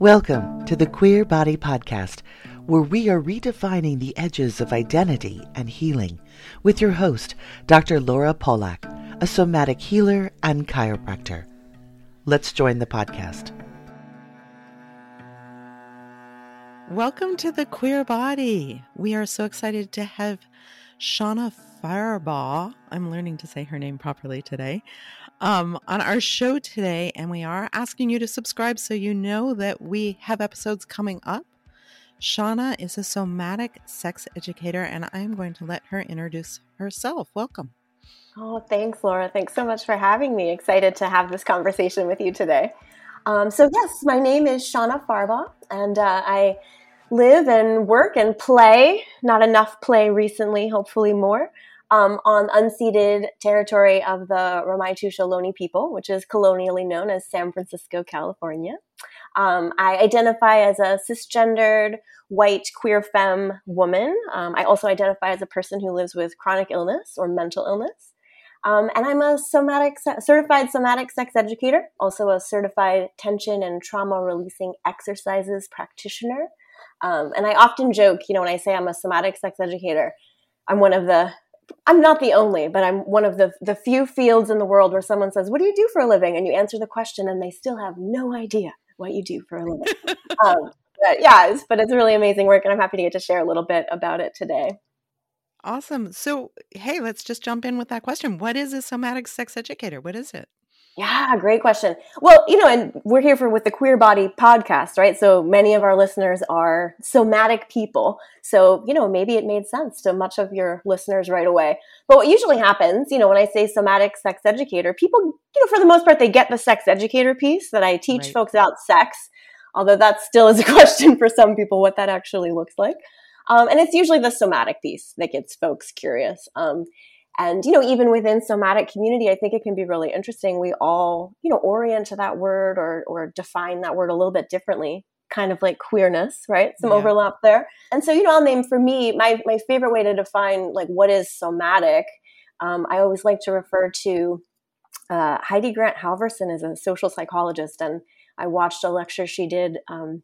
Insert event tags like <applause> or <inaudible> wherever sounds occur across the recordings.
Welcome to the Queer Body Podcast, where we are redefining the edges of identity and healing with your host, Dr. Laura Polak, a somatic healer and chiropractor. Let's join the podcast. Welcome to the Queer Body. We are so excited to have Shauna Farabaugh. I'm learning to say her name properly today um, on our show today, and we are asking you to subscribe so you know that we have episodes coming up. Shauna is a somatic sex educator, and I'm going to let her introduce herself. Welcome. Oh, thanks, Laura. Thanks so much for having me. Excited to have this conversation with you today. Um, so, yes, my name is Shauna Farabaugh, and uh, I live and work and play. Not enough play recently, hopefully more um, on unceded territory of the Ramaytush Ohlone people, which is colonially known as San Francisco, California. Um, I identify as a cisgendered, white, queer femme woman. Um, I also identify as a person who lives with chronic illness or mental illness. Um, and I'm a somatic, certified somatic sex educator, also a certified tension and trauma releasing exercises practitioner. Um, and I often joke, you know, when I say I'm a somatic sex educator, I'm one of the I'm not the only, but I'm one of the the few fields in the world where someone says, "What do you do for a living?" and you answer the question, and they still have no idea what you do for a living. <laughs> um, but yeah, it's, but it's really amazing work, and I'm happy to get to share a little bit about it today. Awesome. So, hey, let's just jump in with that question. What is a somatic sex educator? What is it? Yeah, great question. Well, you know, and we're here for with the Queer Body podcast, right? So many of our listeners are somatic people. So, you know, maybe it made sense to much of your listeners right away. But what usually happens, you know, when I say somatic sex educator, people, you know, for the most part, they get the sex educator piece that I teach right. folks about sex, although that still is a <laughs> question for some people what that actually looks like. Um, and it's usually the somatic piece that gets folks curious. Um, and you know even within somatic community i think it can be really interesting. We all you know orient to that word or or define that word a little bit differently kind of like queerness right? Some yeah. overlap there. And so you know i'll name for me my my favorite way to define like what is somatic um, i always like to refer to uh, heidi grant halvorson is a social psychologist and i watched a lecture she did um,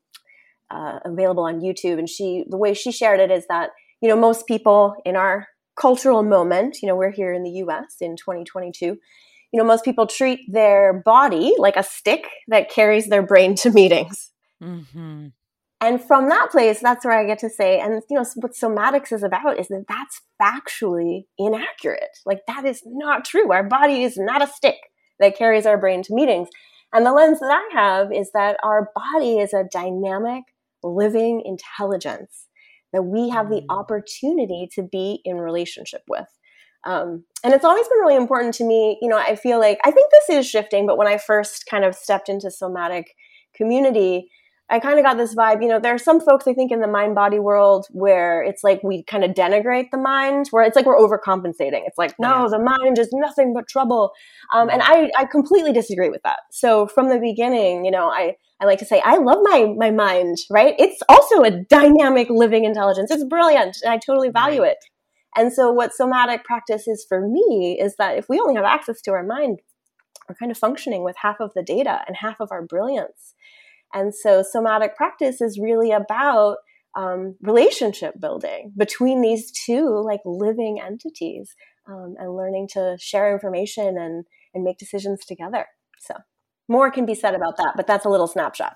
uh, available on youtube. And she the way she shared it is that you know most people in our cultural moment, you know, we're here in the US in 2022. You know, most people treat their body like a stick that carries their brain to meetings. Mm-hmm. And from that place, that's where I get to say, and you know, what somatics is about is that that's factually inaccurate. Like that is not true. Our body is not a stick that carries our brain to meetings. And the lens that I have is that our body is a dynamic, living intelligence that we have the mm. opportunity to be in relationship with. Um, and it's always been really important to me. You know, I feel like I think this is shifting, but when I first kind of stepped into somatic community, I kind of got this vibe. You know, there are some folks I think in the mind body world where it's like we kind of denigrate the mind, where it's like we're overcompensating. It's like, no, the mind is nothing but trouble. Um, and I, I completely disagree with that. So from the beginning, you know, I, I like to say, I love my, my mind, right? It's also a dynamic living intelligence. It's brilliant. And I totally value it. And so what somatic practice is for me is that if we only have access to our mind, we're kind of functioning with half of the data and half of our brilliance. And so somatic practice is really about um, relationship building between these two like living entities um, and learning to share information and, and make decisions together. So more can be said about that, but that's a little snapshot.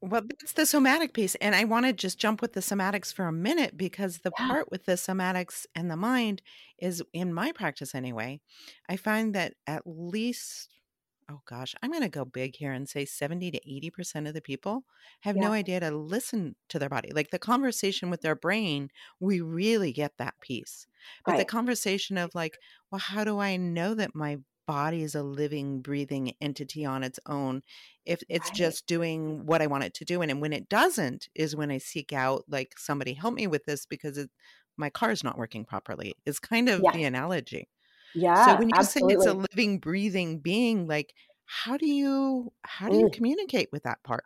Well, that's the somatic piece. And I want to just jump with the somatics for a minute because the yeah. part with the somatics and the mind is in my practice anyway. I find that at least oh gosh, I'm going to go big here and say 70 to 80% of the people have yeah. no idea to listen to their body. Like the conversation with their brain, we really get that piece. But right. the conversation of like, well, how do I know that my body is a living, breathing entity on its own if it's right. just doing what I want it to do? And, and when it doesn't, is when I seek out like somebody help me with this because it, my is not working properly, is kind of yeah. the analogy. Yeah. So when you absolutely. say it's a living, breathing being, like how do you how do you mm. communicate with that part?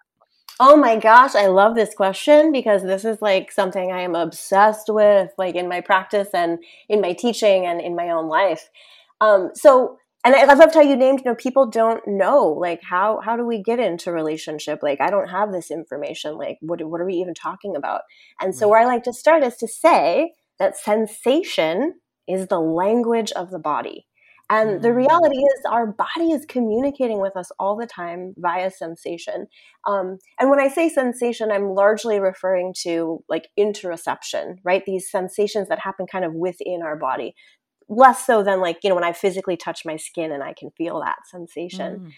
Oh my gosh, I love this question because this is like something I am obsessed with, like in my practice and in my teaching and in my own life. Um, so and I loved how you named, you know, people don't know, like, how, how do we get into relationship? Like, I don't have this information. Like, what, what are we even talking about? And so where I like to start is to say that sensation is the language of the body. And mm-hmm. the mm. reality is, our body is communicating with us all the time via sensation. Um, and when I say sensation, I'm largely referring to like interoception, right? These sensations that happen kind of within our body less so than like you know when i physically touch my skin and i can feel that sensation mm.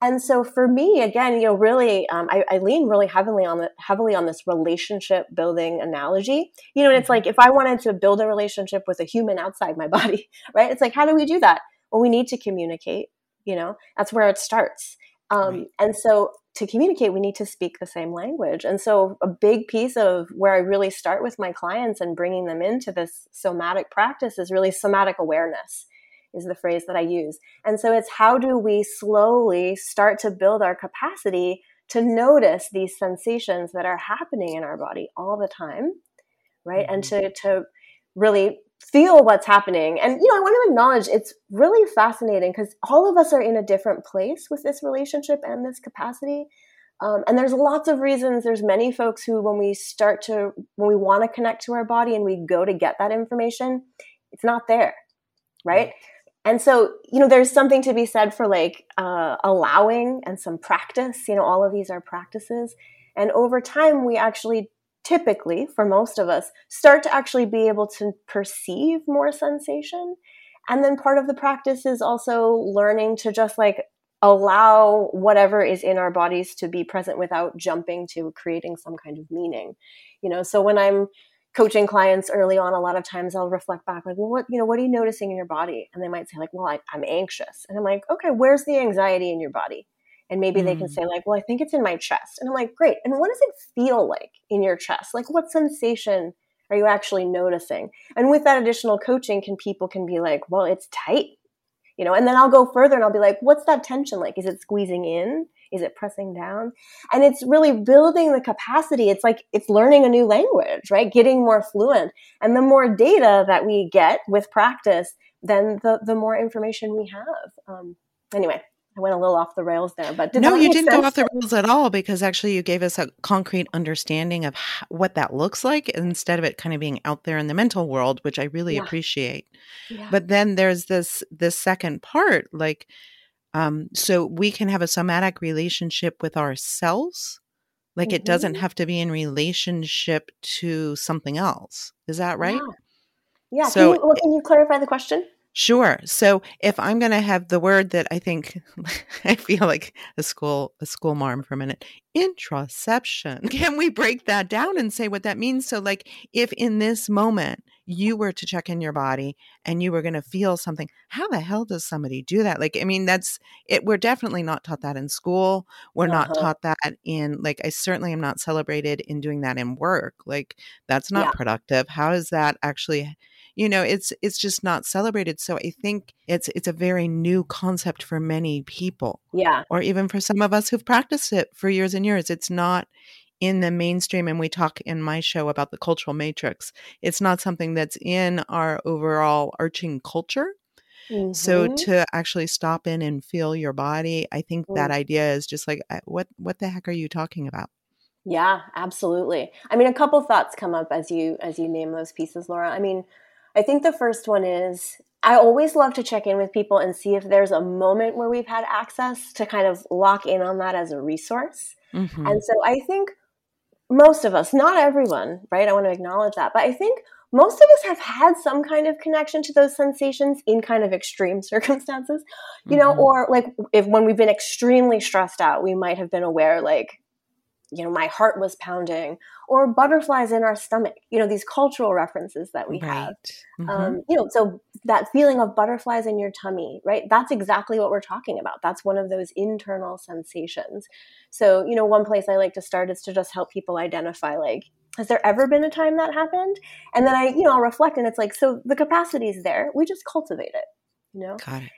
And so for me again you know really um, I, I, lean really heavily on the heavily on this relationship building analogy you know and it's mm-hmm. like if i wanted to build a relationship with a human outside my <laughs> body right it's like how do we do that well we need to communicate you know that's where it starts um, right. and so to communicate, we need to speak the same language. And so, a big piece of where I really start with my clients and bringing them into this somatic practice is really somatic awareness, is the phrase that I use. And so, it's how do we slowly start to build our capacity to notice these sensations that are happening in our body all the time, right? Mm-hmm. And to, to really feel what's happening. And, you know, I want to acknowledge it's really fascinating because all of us are in a different place with this relationship and this capacity. Um, and there's lots of reasons. There's many folks who, when we start to, when we want to connect to our body and we go to get that information, it's not there, right? And so, you know, there's something to be said for like uh, allowing and some practice. You know, all of these are practices. And over time, we actually typically, for most of us, start to actually be able to perceive more sensation. And then part of the practice is also learning to just like allow whatever is in our bodies to be present without jumping to creating some kind of meaning. You know, so when I'm coaching clients early on, a lot of times I'll reflect back, like, well, what, you know, what are you noticing in your body? And they might say, like, well, I, I'm anxious. And I'm like, okay, where's the anxiety in your body? and maybe mm. they can mm. say like well i think it's in my chest and i'm like great and what does it feel like in your chest like what sensation are you actually noticing and with that additional coaching can people can be like well it's tight you know and then i'll go further and i'll be like what's that tension like is it squeezing in is it pressing down and it's really building the capacity it's like it's learning a new language right getting more fluent and the more data that we get with practice then the the more information we have um, anyway I went a little off the rails there, but no, you didn't go off the rails at all because actually you gave us a concrete understanding of what that looks like instead of it kind of being out there in the mental world, which I really yeah. appreciate. Yeah. But then there's this this second part, like, um, so we can have a somatic relationship with ourselves. Like mm-hmm. it doesn't mm-hmm. have to be in relationship to something else. Is that right? Yeah. yeah. So, can you, well, can you clarify the question? Sure. So if I'm going to have the word that I think <laughs> I feel like a school a school mom for a minute, interoception. <laughs> Can we break that down and say what that means? So like if in this moment you were to check in your body and you were going to feel something, how the hell does somebody do that? Like I mean that's it we're definitely not taught that in school. We're uh-huh. not taught that in like I certainly am not celebrated in doing that in work. Like that's not yeah. productive. How is that actually you know it's it's just not celebrated so i think it's it's a very new concept for many people yeah or even for some of us who've practiced it for years and years it's not in the mainstream and we talk in my show about the cultural matrix it's not something that's in our overall arching culture mm-hmm. so to actually stop in and feel your body i think mm-hmm. that idea is just like what what the heck are you talking about yeah absolutely i mean a couple thoughts come up as you as you name those pieces laura i mean I think the first one is I always love to check in with people and see if there's a moment where we've had access to kind of lock in on that as a resource. Mm-hmm. And so I think most of us, not everyone, right? I want to acknowledge that, but I think most of us have had some kind of connection to those sensations in kind of extreme <laughs> circumstances, you know, mm-hmm. or like if when we've been extremely stressed out, we might have been aware, like, you know, my heart was pounding, or butterflies in our stomach, you know, these cultural references that we right. have. Mm-hmm. Um, you know, so that feeling of butterflies in your tummy, right? That's exactly what we're talking about. That's one of those internal sensations. So, you know, one place I like to start is to just help people identify, like, has there ever been a time that happened? And then I, you know, I'll reflect and it's like, so the capacity is there. We just cultivate it, you know? Got it.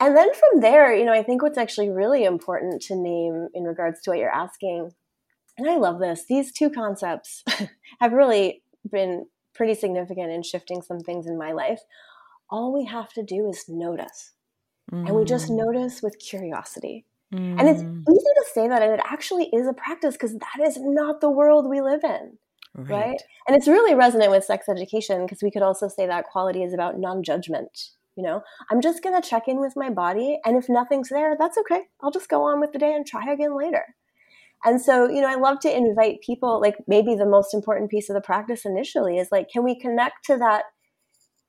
And then from there, you know, I think what's actually really important to name in regards to what you're asking and I love this. These two concepts <laughs> have really been pretty significant in shifting some things in my life. All we have to do is notice. mm. and we just mm. notice with curiosity. Mm. And it's mm. easy to say that, and it actually is a practice because that is not the world we live in. Right. right? And it's really resonant with sex education because we could also say that quality is about non judgment. You know, I'm just going to check in with my body. And if nothing's there, that's okay. I'll just go on with the day and try again later. And so, you know, I love to invite people, like maybe the most important piece of the practice initially is like, can we connect to that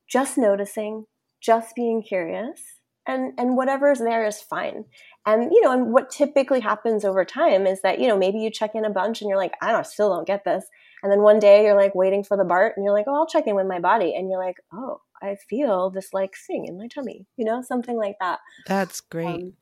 just noticing, just being curious, and and whatever's there is fine. And you know, and what typically happens over time is that, you know, maybe you check in a bunch and you're like, I don't still don't get this. And then one day you're like waiting for the BART and you're like, oh, I'll check in with my body. And you're like, oh, I feel this like thing in my tummy, you know, something like that. That's great. Um,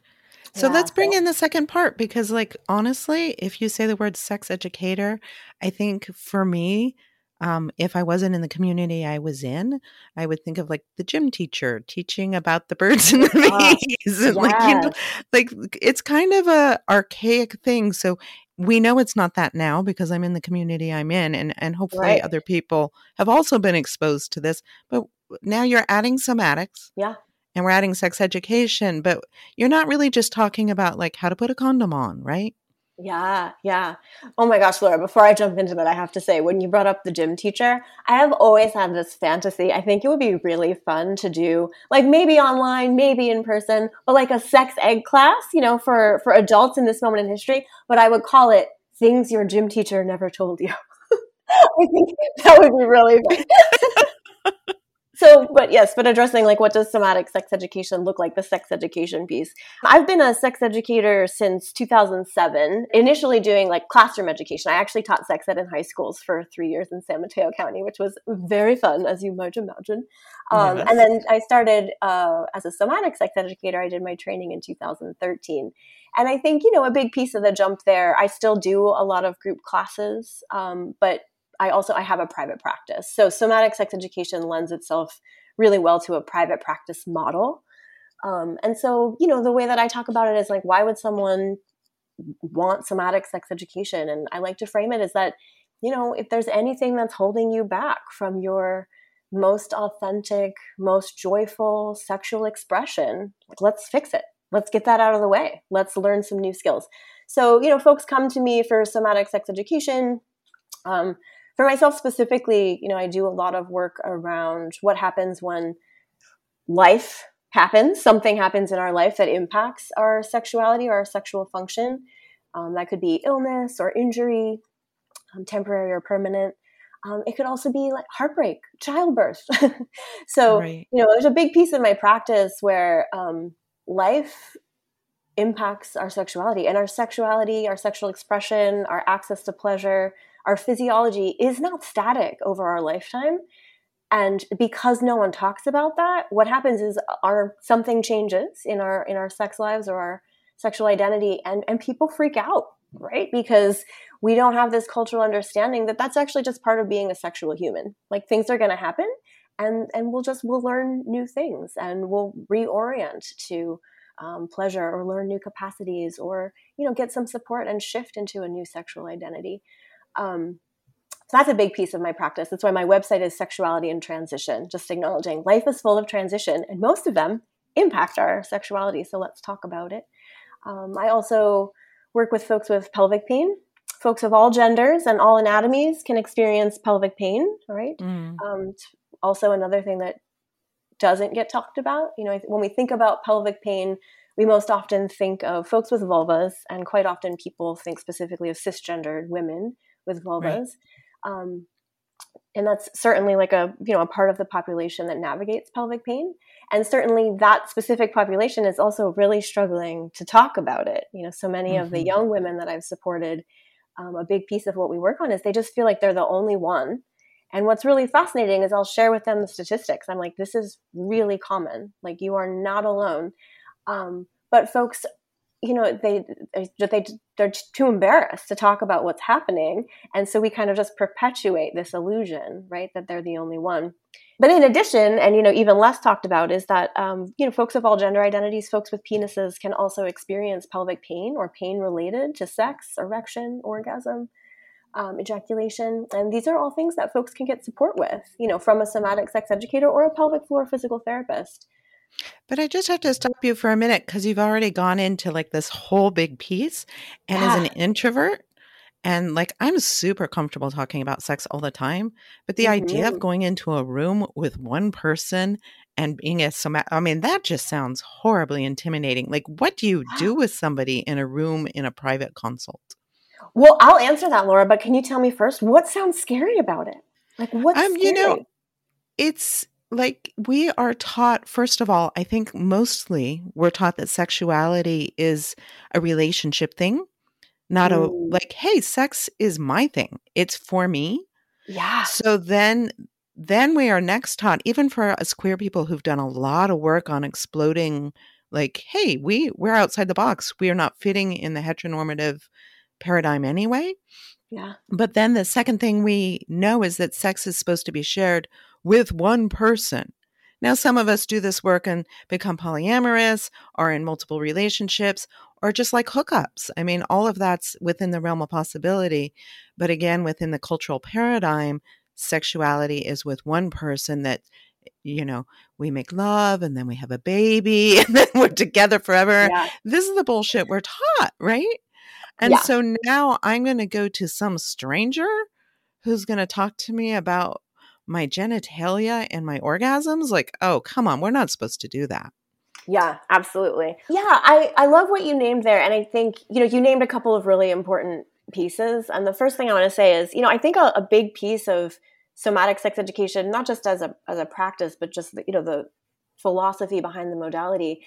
so yeah, let's bring so. in the second part because, like, honestly, if you say the word sex educator, I think for me, um, if I wasn't in the community I was in, I would think of like the gym teacher teaching about the birds and the uh, <laughs> bees, and yes. like you know, like it's kind of a archaic thing. So we know it's not that now because I'm in the community I'm in, and and hopefully right. other people have also been exposed to this. But now you're adding somatics, yeah, and we're adding sex education, but you're not really just talking about like how to put a condom on, right? Yeah, yeah. Oh my gosh, Laura, before I jump into that, I have to say, when you brought up the gym teacher, I have always had this fantasy. I think it would be really fun to do, like maybe online, maybe in person, but like a sex ed class, you know, for, for adults in this moment in history. But I would call it Things Your Gym Teacher Never Told You. <laughs> I think that would be really fun. <laughs> so but yes but addressing like what does somatic sex education look like the sex education piece? I've been a sex educator since 2007 initially doing like classroom education. I actually taught sex ed in high schools for three years in san mateo county which was very fun as you might imagine. Um, yes. and then i started uh, as a somatic sex educator i did my training in 2013 and i think you know a big piece of the jump there i still do a lot of group classes um, but I also I have a private practice. So somatic sex education lends itself really well to a private practice model. Um, and so, you know, the way that I talk about it is like, why would someone want somatic sex education? And I like to frame it as that, you know, if there's anything that's holding you back from your most authentic, most joyful sexual expression, like, let's fix it. Let's get that out of the way. Let's learn some new skills. So, you know, folks come to me for somatic sex education. Um, for myself specifically, you know, I do a lot of work around what happens when life happens, something happens in our life that impacts our sexuality or our sexual function. Um, that could be illness or injury, um, temporary or permanent. Um, it could also be like heartbreak, childbirth. <laughs> so, right. you know, there's a big piece of my practice where um, life impacts our sexuality and our sexuality, our sexual expression, our access to pleasure, our physiology is not static over our lifetime. And because no one talks about that what happens is our something changes in our in our sex lives or our sexual identity and and people freak out right? Because we don't have this cultural understanding that that's actually just part of being a sexual human. Like things are going to happen and and we'll just we'll learn new things and we'll reorient to um, pleasure or learn new capacities or you know get some support and shift into a new sexual identity um, so that's a big piece of my practice. That's why my website is Sexuality and Transition, just acknowledging life is full of transition, and most of them impact our sexuality. So let's talk about it. Um, I also work with folks with pelvic pain. Folks of all genders and all anatomies can experience pelvic pain, right? Mm. Um, also, another thing that doesn't get talked about, you know, when we think about pelvic pain, we most often think of folks with vulvas, and quite often people think specifically of cisgendered women with vulvas. Right. Um, and that's certainly like a you know a part of the population that navigates pelvic pain and certainly that specific population is also really struggling to talk about it you know so many mm-hmm. of the mm-hmm. young women that i've supported um, a big piece of what we work on is they just feel like they're the only one and what's really fascinating is i'll share with them the statistics i'm like this is really common like you are not alone um, but folks you know they they they're too embarrassed to talk about what's happening. And so we kind of just perpetuate this illusion right that they're the only one. But in addition and you know even less talked about is that um, you know folks of all gender identities folks with penises can also experience pelvic pain or pain related to sex erection orgasm um, ejaculation. And these are all things that folks can get support with you know from a somatic sex educator or a pelvic floor physical therapist But I just have to stop you for a minute because you've already gone into like this whole big piece. And Yeah. as an introvert, and like I'm super comfortable talking about sex all the time, but the idea of Mhm. going into a room with one person and being a soma I mean, that just sounds horribly intimidating. Like, what do you <gasps> do with somebody in a room in a private consult? Well, I'll answer that, Laura, but can you tell me first what sounds scary about it? Like what's Um, you know. It's like we are taught, first of all, I think mostly we're taught that sexuality is a relationship thing, not a Mm, like, hey, sex is my thing. It's for me. yeah. So then then we are next taught, even for us queer people who've done a lot of work on exploding, like, hey, we we're outside the box. We are not fitting in the heteronormative paradigm anyway. Yeah. But then the second thing we know is that sex is supposed to be shared with one person. Now, some of us do this work and become polyamorous or in multiple relationships or just like hookups. I mean, all of that's within the realm of possibility. But again, within the cultural paradigm, sexuality is with one person that, you know, we make love and then we have a baby <laughs> and then we're together forever. Yeah. This is the bullshit we're taught, right? And Yeah. so now I'm going to go to some stranger who's going to talk to me about my genitalia and my orgasms. Like, oh, come on, we're not supposed to do that. Yeah, absolutely. Yeah, I, I love what you named there. And I think, you know, you named a couple of really important pieces. And the first thing I want to say is, you know, I think a, a big piece of somatic sex education, not just as a as a practice, but just the, you know, the philosophy behind the modality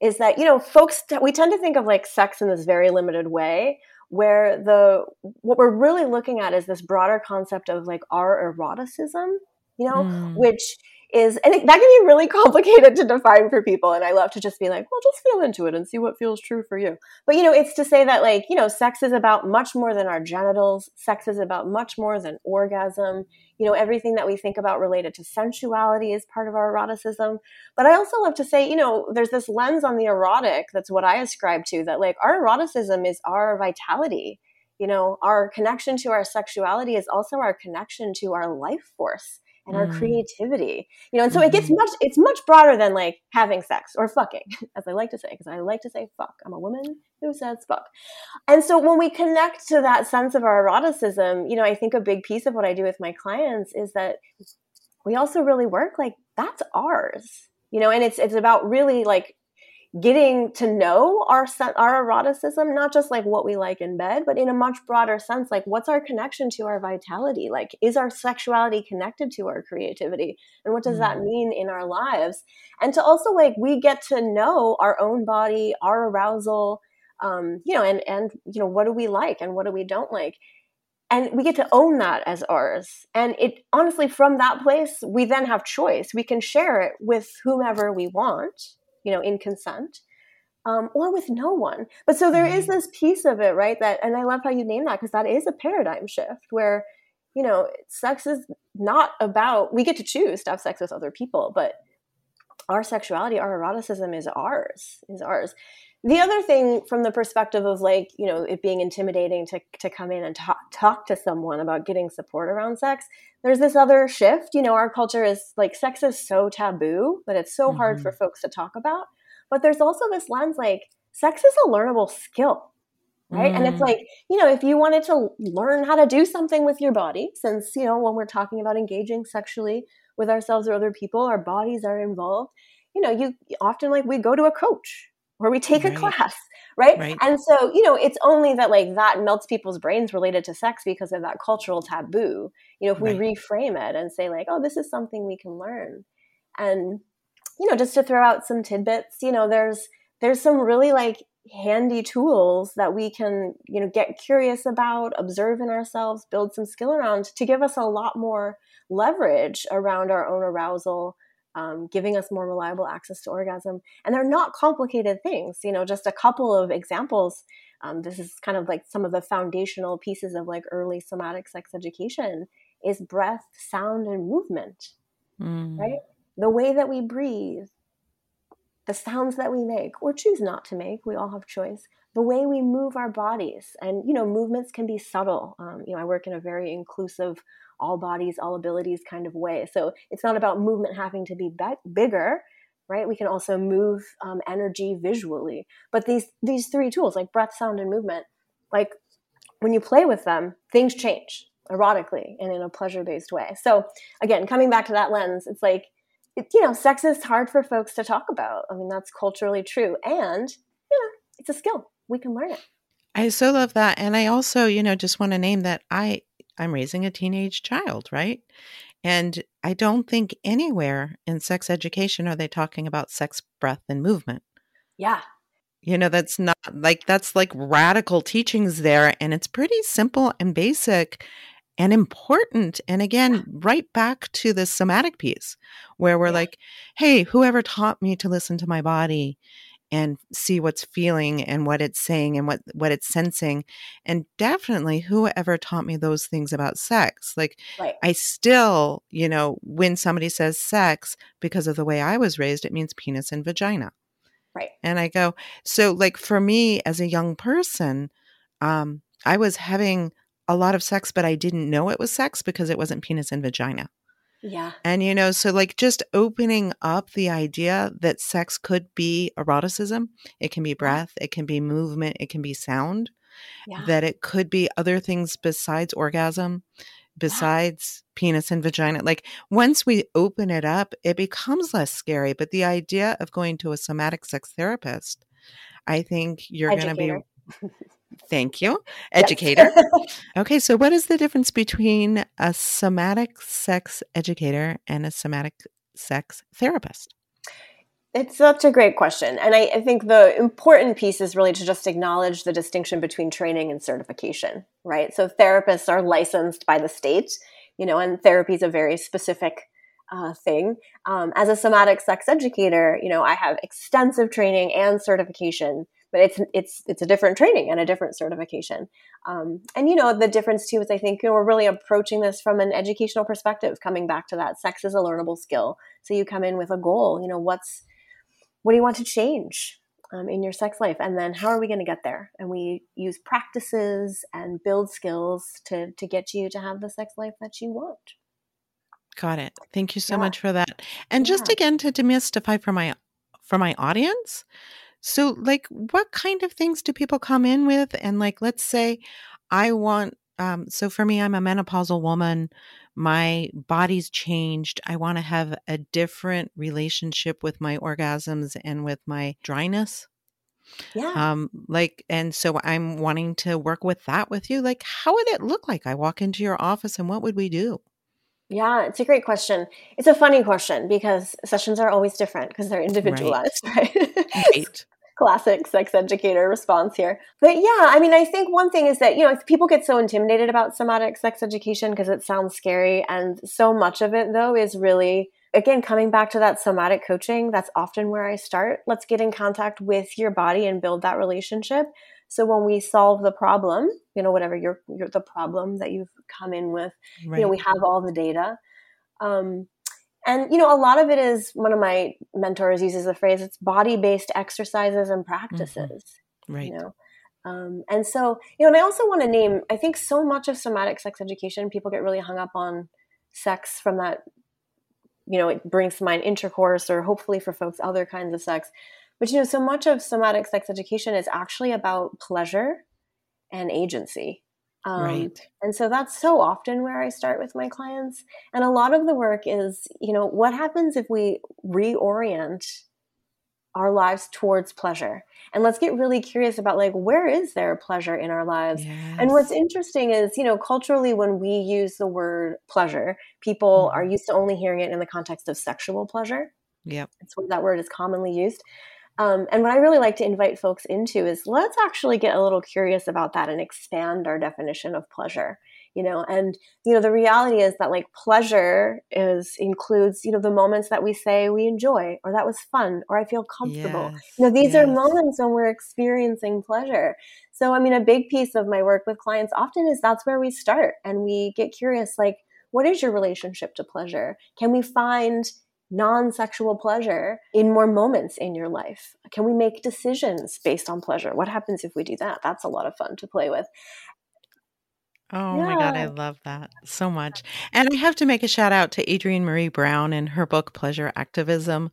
is that, you know, folks we tend to think of like sex in this very limited way where the what we're really looking at is this broader concept of like our eroticism, you know, Mm. which is and it, that can be really <laughs> complicated to define for people and i love to just be like well just feel into it and see what feels true for you. But you know it's to say that like you know sex is about much more than our genitals. Sex is about much more than orgasm. You know everything that we think about related to sensuality is part of our eroticism. But i also love to say you know there's this lens on the erotic that's what i ascribe to that like our eroticism is our vitality. You know our connection to our sexuality is also our connection to our life force and our Mm. creativity you know and so it gets Mhm. much it's much broader than like having sex or fucking <laughs> as i like to say because i like to say fuck i'm a woman who says fuck and so when we connect to that sense of our eroticism you know i think a big piece of what i do with my clients is that we also really work like that's ours you know and it's it's about really like getting to know our our eroticism not just like what we like in bed but in a much broader sense like what's our connection to our vitality? Like is our sexuality connected to our creativity? And what does that Mm. mean in our lives? And to also like we get to know our own body our arousal um you know and and you know what do we like and what do we don't like? And we get to own that as ours. And it honestly from that place we then have choice. We can share it with whomever we want you know in consent um, or with no one. But so there is this piece of it right that and i love how you name that because that is a paradigm shift where you know sex is not about we get to choose to have sex with other people but our sexuality our eroticism is ours is ours. The other thing from the perspective of like you know it being intimidating to, to come in and talk, talk to someone about getting support around sex there's this other shift. You know our culture is like sex is so taboo that it's so hard for folks to talk about. But there's also this lens like sex is a learnable skill right? And it's Mm. like you know if you wanted to learn how to do something with your body since you know when we're talking about engaging sexually with ourselves or other people our bodies are involved you know you often like we go to a coach or we take a class right? Right. and so you know it's only that like that melts people's brains related to sex because of that cultural taboo you know if we Right. reframe it and say like oh this is something we can learn and you know just to throw out some tidbits you know there's there's some really like handy tools that we can you know get curious about observe in ourselves build some skill around to give us a lot more leverage around our own arousal um, giving us more reliable access to orgasm and they're not complicated things you know just a couple of examples um, this is kind of like some of the foundational pieces of like early somatic sex education is breath sound and movement Mm. right? The way that we breathe, the sounds that we make or choose not to make, we all have choice. The way we move our bodies, and you know, movements can be subtle. Um, you know, I work in a very inclusive, all bodies, all abilities kind of way. So it's not about movement having to be bigger, right? We can also move um, energy visually. But these these three tools, like breath, sound, and movement, like when you play with them, things change erotically and in a pleasure based way. So again, coming back to that lens, it's like it, you know, sex is hard for folks to talk about. I mean, that's culturally true, and you know, it's a skill. We can learn it. I so love that, and I also, you know, just want to name that I I'm raising a teenage child, right? And I don't think anywhere in sex education are they talking about sex, breath, and movement. Yeah. You know, that's not like that's like radical teachings there. And it's pretty simple and basic and important. And again, right back to the somatic piece where we're yeah. like, hey, whoever taught me to listen to my body and see what's feeling and what it's saying and what what it's sensing and definitely whoever taught me those things about sex like right. i still you know when somebody says sex because of the way i was raised it means penis and vagina. Right. And i go so like for me as a young person um i was having a lot of sex but i didn't know it was sex because it wasn't penis and vagina yeah. And, you know, so like just opening up the idea that sex could be eroticism, it can be mm-hmm. breath, it can be movement, it can be sound, yeah. that it could be other things besides orgasm, besides yeah. penis and vagina. Like once we open it up, it becomes less scary. But the idea of going to a somatic sex therapist, I think you're going to be. <laughs> Thank you. Educator. Yes. <laughs> okay, so what is the difference between a somatic sex educator and a somatic sex therapist? It's such a great question. And I, I, think the important piece is really to just acknowledge the distinction between training and certification, right? So therapists are licensed by the state, you know, and therapy is a very specific uh, thing. Um, as a somatic sex educator, you know, I have extensive training and certification but it's it's it's a different training and a different certification. Um, and you know the difference too is I think you know, we're really approaching this from an educational perspective. Coming back to that, sex is a learnable skill. So you come in with a goal. You know what's what do you want to change um, in your sex life, and then how are we going to get there? And we use practices and build skills to to get you to have the sex life that you want. Got it. Thank you so yeah. much for that. And yeah. just again to demystify for my for my audience, so, like, what kind of things do people come in with? And, like, let's say I want, um, so for me, I'm a menopausal woman. My body's changed. I want to have a different relationship with my orgasms and with my dryness. Yeah. Um, like, and so I'm wanting to work with that with you. Like, how would it look like? I walk into your office and what would we do? Yeah, it's a great question. It's a funny question because sessions are always different because they're individualized, <laughs> right? right? Classic sex educator response here. But yeah, I mean, I think one thing is that, you know, people get so intimidated about somatic sex education because it sounds scary. And so much of it, though, is really, again, coming back to that somatic coaching, that's often where I start. Let's get in contact with your body and build that relationship. So when we solve the problem, you know, whatever your, your the problem that you've come in with, right. you know, we have all the data. Um, and you know, a lot of it is one of my mentors uses the phrase it's body-based exercises and practices. Mm-hmm. Right. You know? Um, and so, you know, and I also want to name, I think so much of somatic sex education, people get really hung up on sex from that, you know, it brings to mind intercourse or hopefully for folks, other kinds of sex. But you know, so much of somatic sex education is actually about pleasure and agency. Um, right. And so that's so often where I start with my clients. And a lot of the work is, you know, what happens if we reorient our lives towards pleasure? And let's get really curious about like, where is there pleasure in our lives? Yes. And what's interesting is, you know, culturally, when we use the word pleasure, people mm-hmm. are used to only hearing it in the context of sexual pleasure. Yep. That's where that word is commonly used. Um, and what I really like to invite folks into is let's actually get a little curious about that and expand our definition of pleasure. You know, and you know the reality is that like pleasure is includes you know the moments that we say we enjoy or that was fun or I feel comfortable. Yes, you know, these yes. are moments when we're experiencing pleasure. So I mean, a big piece of my work with clients often is that's where we start and we get curious like what is your relationship to pleasure? Can we find non sexual pleasure in more moments in your life? Can we make decisions based on pleasure? What happens if we do that? That's a lot of fun to play with. Oh yeah. my God, I love that so much. And I have to make a shout out to Adrienne Maree Brown and her book, Pleasure Activism.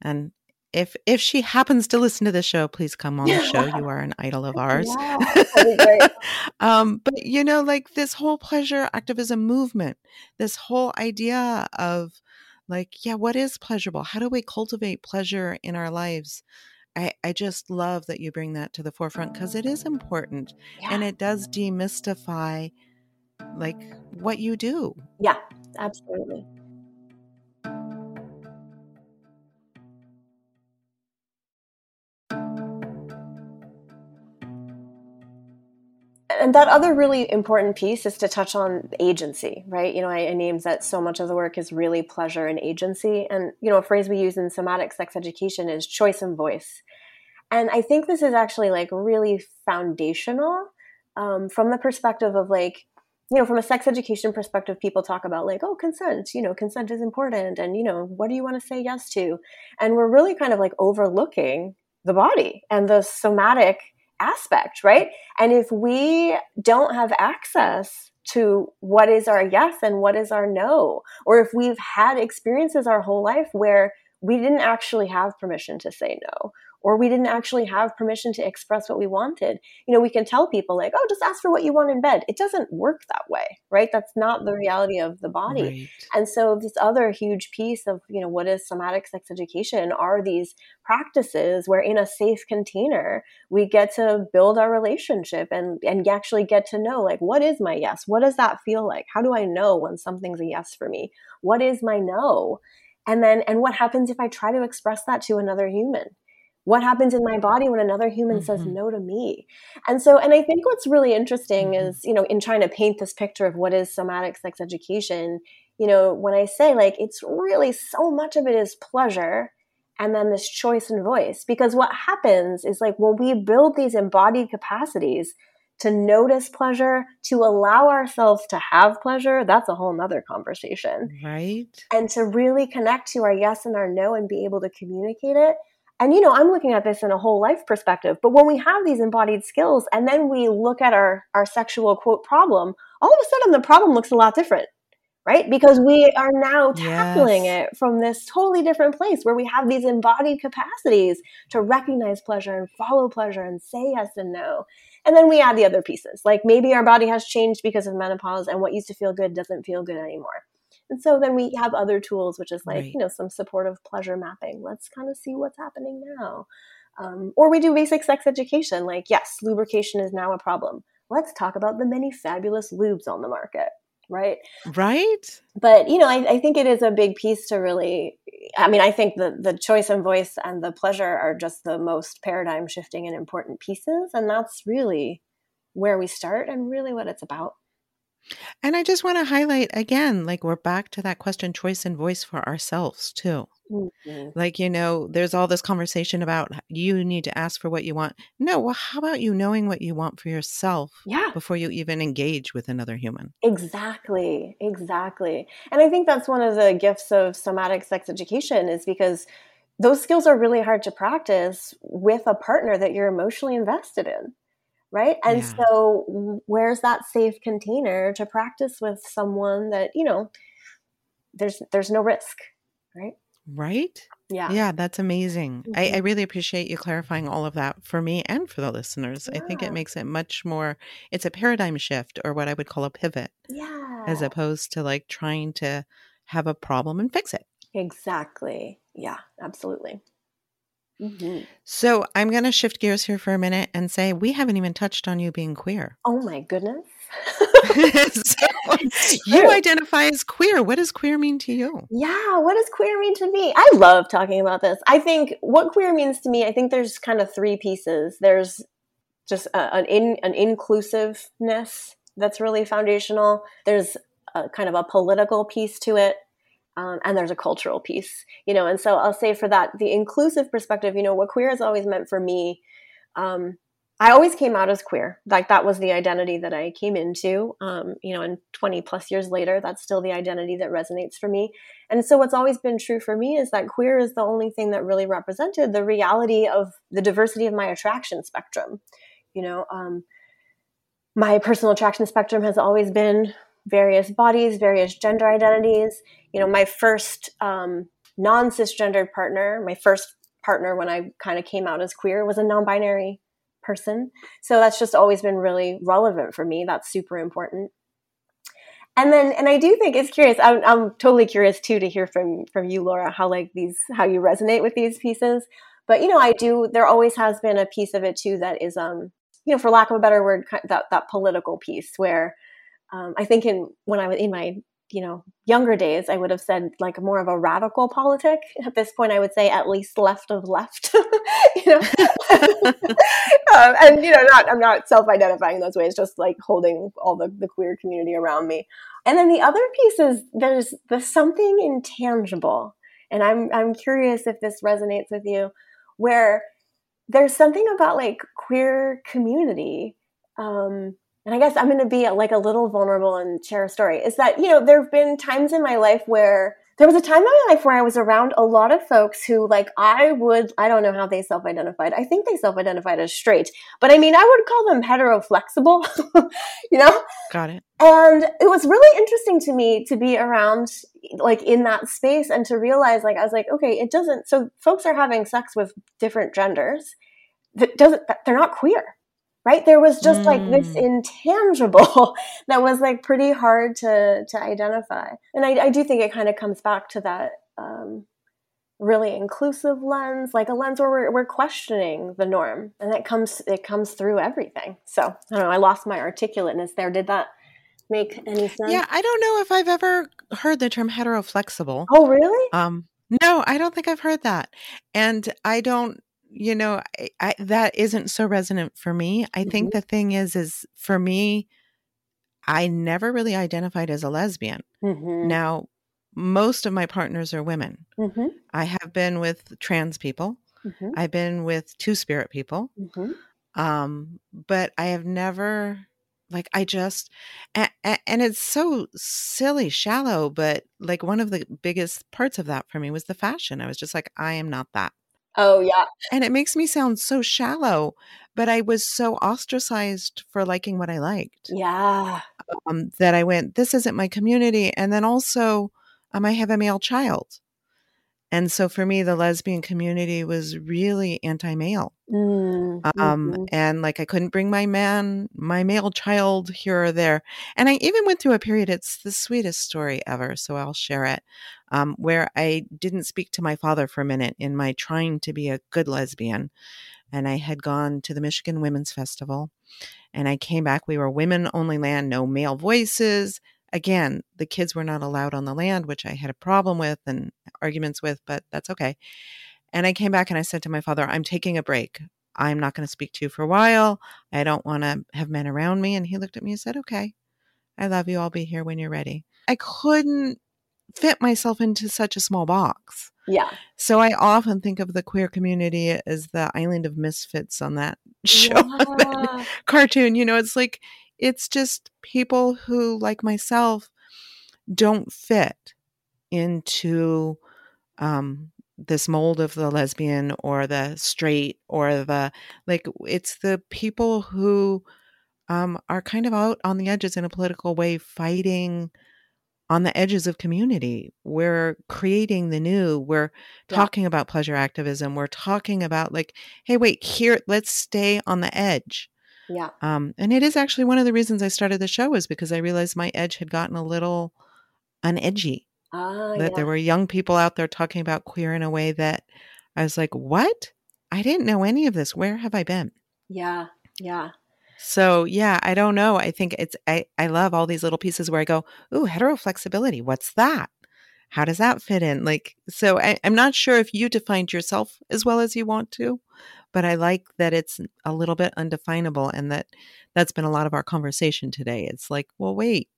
And if if she happens to listen to the show, please come on the <laughs> show. You are an idol of ours. Yeah, <laughs> um, but you know, like this whole pleasure activism movement, this whole idea of like, yeah, what is pleasurable? How do we cultivate pleasure in our lives? I, I just love that you bring that to the forefront because it is important yeah. and it does demystify like what you do. Yeah, absolutely. And that other really important piece is to touch on agency, right? You know, I, I named that so much of the work is really pleasure and agency. And, you know, a phrase we use in somatic sex education is choice and voice. And I think this is actually like really foundational um, from the perspective of like, you know, from a sex education perspective, people talk about like, oh, consent, you know, consent is important. And, you know, what do you want to say yes to? And we're really kind of like overlooking the body and the somatic aspect, right? And if we don't have access to what is our yes and what is our no, or if we've had experiences our whole life where we didn't actually have permission to say no, or we didn't actually have permission to express what we wanted. You know, we can tell people like, "Oh, just ask for what you want in bed." It doesn't work that way, right? That's not the reality of the body. Right. And so this other huge piece of, you know, what is somatic sex education are these practices where in a safe container, we get to build our relationship and and actually get to know like what is my yes? What does that feel like? How do I know when something's a yes for me? What is my no? And then and what happens if I try to express that to another human? What happens in my body when another human mm-hmm. says no to me and so and i think what's really interesting mm-hmm. is you know in trying to paint this picture of what is somatic sex education you know when i say like it's really so much of it is pleasure and then this choice and voice because what happens is like when we build these embodied capacities to notice pleasure, to allow ourselves to have pleasure, that's a whole nother conversation. Right. And to really connect to our yes and our no and be able to communicate it, and you know, I'm looking at this in a whole life perspective. But when we have these embodied skills and then we look at our our sexual quote problem, all of a sudden the problem looks a lot different. Right? Because we are now tackling yes. it from this totally different place where we have these embodied capacities to recognize pleasure and follow pleasure and say yes and no. And then we add the other pieces. Like maybe our body has changed because of menopause and what used to feel good doesn't feel good anymore. And so then we have other tools, which is like, right. you know, some supportive pleasure mapping. Let's kind of see what's happening now. Um, or we do basic sex education, like, yes, lubrication is now a problem. Let's talk about the many fabulous lubes on the market, right? Right. But, you know, I, I think it is a big piece to really, I mean, I think the, the choice and voice and the pleasure are just the most paradigm shifting and important pieces. And that's really where we start and really what it's about. And I just want to highlight again, like we're back to that question choice and voice for ourselves too. Mm-hmm. Like, you know, there's all this conversation about you need to ask for what you want. No, well, how about you knowing what you want for yourself yeah. before you even engage with another human? Exactly. Exactly. And I think that's one of the gifts of somatic sex education is because those skills are really hard to practice with a partner that you're emotionally invested in right? And yeah. so where's that safe container to practice with someone that you know there's there's no risk right? Right? Yeah. Yeah that's amazing. Mm-hmm. I, I, mm-hmm. really appreciate you clarifying all of that for me and for the listeners. Yeah. i think it makes it much more it's a paradigm shift or what i would call a pivot yeah. as opposed to like trying to have a problem and fix it. Exactly. Yeah absolutely Mm-hmm. So I'm going to shift gears here for a minute and say we haven't even touched on you being queer. Oh my goodness. <laughs> <laughs> so you identify as queer. What does queer mean to you? Yeah, what does queer mean to me? I love talking about this. I think what queer means to me, I think there's kind of three pieces. There's just a, an in, an inclusiveness that's really foundational. There's a, kind of a political piece to it um, and there's a cultural piece you know and so i'll say for that the inclusive perspective you know what queer has always meant for me um, i always came out as queer. Like that was the identity that i came into um, you know and 20 plus years later that's still the identity that resonates for me. And so what's always been true for me is that queer is the only thing that really represented the reality of the diversity of my attraction spectrum. You know um, my personal attraction spectrum has always been various bodies, various gender identities. You know, my first um, non cisgendered partner, my first partner when I kind of came out as queer was a non-binary person. So that's just always been really relevant for me. That's super important. And then, and I do think it's curious. I'm, I'm totally curious too to hear from from you, Laura, how like these how you resonate with these pieces. But you know, I do. There always has been a piece of it too that is, um, you know, for lack of a better word, that that political piece where um, I think in when I was in my you know younger days i would have said like more of a radical politic. At this point i would say at least left of left <laughs> you know? <laughs> Um, and you know not i'm not self-identifying those ways just like holding all the, the queer community around me. And then the other piece is there's the something intangible. And i'm i'm curious if this resonates with you where there's something about like queer community um, and I guess I'm going to be like a little vulnerable and share a story, is that, you know, there have been times in my life where there was a time in my life where I was around a lot of folks who, like, I would, I don't know how they self identified. I think they self identified as straight, but I mean, I would call them hetero flexible, <laughs> you know? Got it. And it was really interesting to me to be around, like, in that space and to realize, like, I was like, okay, it doesn't, so folks are having sex with different genders. That doesn't, they're not queer right? There was just mm. like this mm. intangible <laughs> that was like pretty hard to to identify. And i, I do think it kind of comes back to that um, really inclusive lens like a lens where we're, we're questioning the norm and that comes it comes through everything. So i don't know i lost my articulateness there. Did that make any sense? Yeah i don't know if i've ever heard the term heteroflexible. Oh really? Um no i don't think i've heard that. And i don't you know I, I, that isn't so resonant for me i mm-hmm. think the thing is is for me i never really identified as a lesbian mm-hmm. now most of my partners are women mm-hmm. i have been with trans people mm-hmm. i've been with two spirit people mm-hmm. um, but i have never like i just and, and it's so silly shallow but like one of the biggest parts of that for me was the fashion i was just like i am not that Oh, yeah. And it makes me sound so shallow, but I was so ostracized for liking what I liked. Yeah. Um, that I went, this isn't my community. And then also, um, I have a male child. And so for me, the lesbian community was really anti male. Mm, um, mm-hmm. And like I couldn't bring my man, my male child here or there. And I even went through a period, it's the sweetest story ever. So I'll share it, um, where I didn't speak to my father for a minute in my trying to be a good lesbian. And I had gone to the Michigan Women's Festival. And I came back. We were women only land, no male voices again, the kids were not allowed on the land, which I had a problem with and arguments with, but that's okay. And I came back and I said to my father, I'm taking a break. I'm not going to speak to you for a while. I don't want to have men around me. And he looked at me and said, Okay, I love you. I'll be here when you're ready. I couldn't fit myself into such a small box. Yeah. So I often think of the queer community as the island of misfits on that <laughs> show, yeah. that cartoon. You know, it's like it's just people who, like myself, don't fit into um, this mold of the lesbian or the straight or the like. It's the people who um, are kind of out on the edges in a political way, fighting on the edges of community. We're creating the new. We're talking yeah. about pleasure activism. We're talking about like, hey, wait, here, let's stay on the edge. Yeah. Um, and it is actually one of the reasons I started the show is because I realized my edge had gotten a little unedgy. Ah, that yeah. there were young people out there talking about queer in a way that I was like, what? I didn't know any of this. Where have I been? Yeah. Yeah. So yeah, I don't know. I think it's I, I love all these little pieces where I go, ooh, heteroflexibility. What's that? How does that fit in? Like, so I, I'm not sure if you defined yourself as well as you want to, but I like that it's a little bit undefinable and that that's been a lot of our conversation today. It's like, well, wait,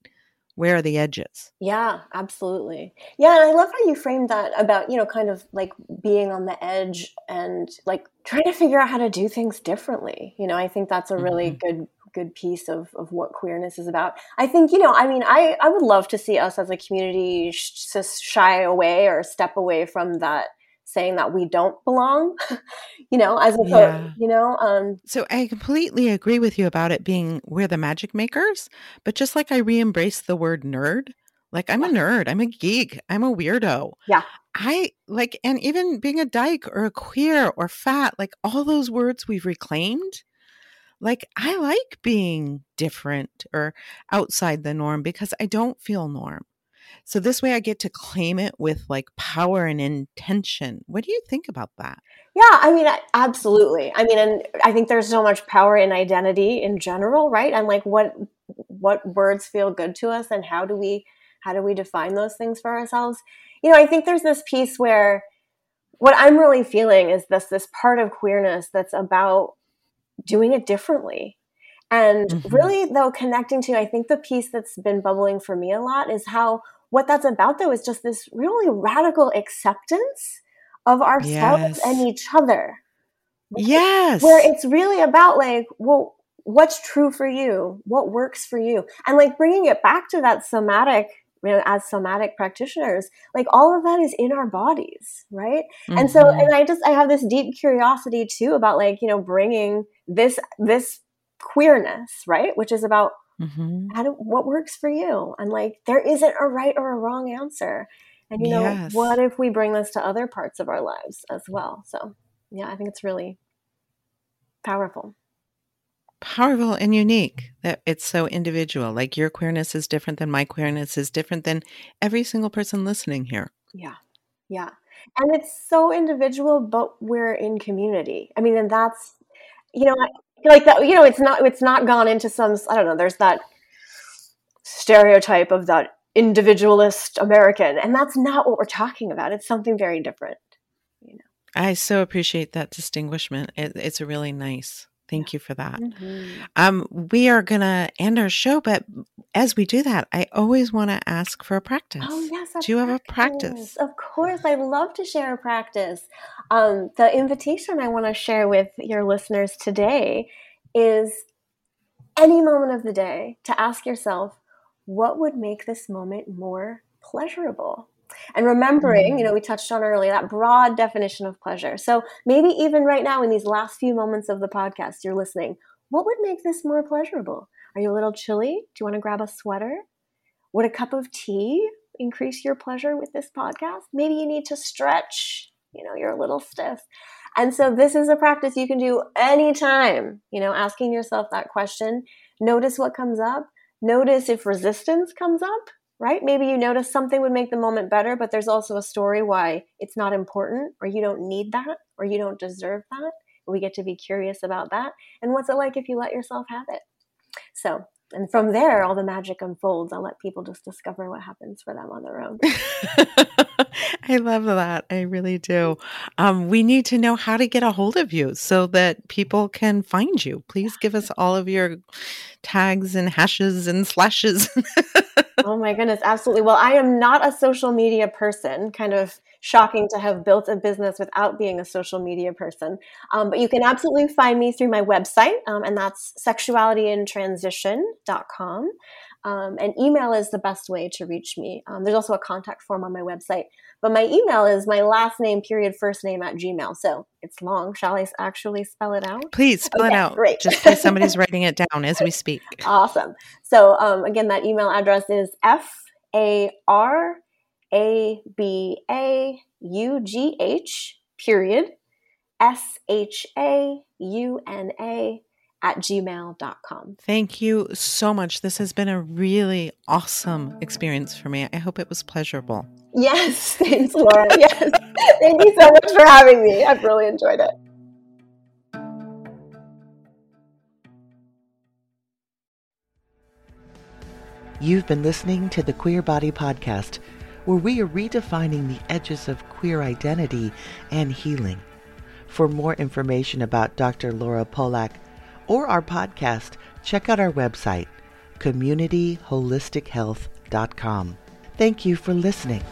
where are the edges? Yeah, absolutely. Yeah, and I love how you framed that about, you know, kind of like being on the edge and like trying to figure out how to do things differently. You know, I think that's a really mm-hmm. good good piece of, of what queerness is about. I think, you know, I mean, I, I would love to see us as a community sh- shy away or step away from that saying that we don't belong, <laughs> you know, as a yeah. you know. Um, so I completely agree with you about it being we're the magic makers, but just like I re-embrace the word nerd, like I'm yeah. a nerd, I'm a geek, I'm a weirdo. Yeah. I like, and even being a dyke or a queer or fat, like all those words we've reclaimed, like I like being different or outside the norm because I don't feel norm. So this way I get to claim it with like power and intention. What do you think about that? Yeah, I mean, absolutely. I mean, and I think there's so much power in identity in general, right? And like what what words feel good to us and how do we how do we define those things for ourselves? You know, I think there's this piece where what I'm really feeling is this this part of queerness that's about doing it differently. And mm-hmm. really though connecting to I think the piece that's been bubbling for me a lot is how what that's about though is just this really radical acceptance of ourselves yes. and each other. Yes. Where it's really about like, well, what's true for you? What works for you? And like bringing it back to that somatic, you know, as somatic practitioners, like all of that is in our bodies, right? Mm-hmm. And so, mm-hmm. and I just, I have this deep curiosity too about like, you know, bringing this, this queerness, right? Which is about mm-hmm. how do, what works for you? And like, there isn't a right or a wrong answer. And you know, yes. what if we bring this to other parts of our lives as well? So, yeah, I think it's really powerful. Powerful and unique that it's so individual. Like your queerness is different than my queerness is different than every single person listening here. Yeah. Yeah. And it's so individual, but we're in community. I mean, and that's, you know, like that you know it's not it's not gone into some i don't know there's that stereotype of that individualist american and that's not what we're talking about. It's something very different you know. I so appreciate that distinguishment. It, it's a really nice Thank you for that. Mm-hmm. Um, we are going to end our show, but as we do that, I always want to ask for a practice. Oh, yes. Do you have a practice? Of course. I'd love to share a practice. Um, the invitation I want to share with your listeners today is any moment of the day to ask yourself, what would make this moment more pleasurable? And remembering, you mm. know, we touched on earlier that broad definition of pleasure. So maybe even right now in these last few moments of the podcast, you're listening, what would make this more pleasurable? Are you a little chilly? Do you want to grab a sweater? Would a cup of tea increase your pleasure with this podcast? Maybe you need to stretch, you know, you're a little stiff. And so this is a practice you can do anytime, you know, asking yourself that question. Notice what comes up. Notice if resistance comes up right? Maybe you notice something would make the moment better, but there's also a story why it's not important or you don't need that or you don't deserve that. We get to be curious about that. And what's it like if you let yourself have it? So, and from there, all the magic unfolds. I'll let people just discover what happens for them on their own. <laughs> <laughs> I love that. I really do. Um, we need to know how to get a hold of you so that people can find you. Please give us all of your tags and hashes and slashes. <laughs> oh my goodness, absolutely. Well, I am not a social media person, kind of shocking to have built a business without being a social media person. Um, but you can absolutely find me through my website, um, and that's sexualityintransition.com. Um, and email is the best way to reach me. Um, there's also a contact form on my website. But my email is my last name, period, first name at Gmail. So it's long. Shall I actually spell it out? Please spell okay, it out. Great. Just in case somebody's <laughs> writing it down as we speak. Awesome. So um, again, that email address is F A R A B A U G H, period, S H A U N A at gmail.com. Thank you so much. This has been a really awesome experience for me. I hope it was pleasurable. Yes, <laughs> thanks, Laura. <laughs> Yes. Thank you so much for having me. I've really enjoyed it. You've been listening to the Queer Body Podcast, where we are redefining the edges of queer identity and healing. For more information about Dr. Laura Polak or our podcast, check out our website, communityholistichealth.com. Thank you for listening.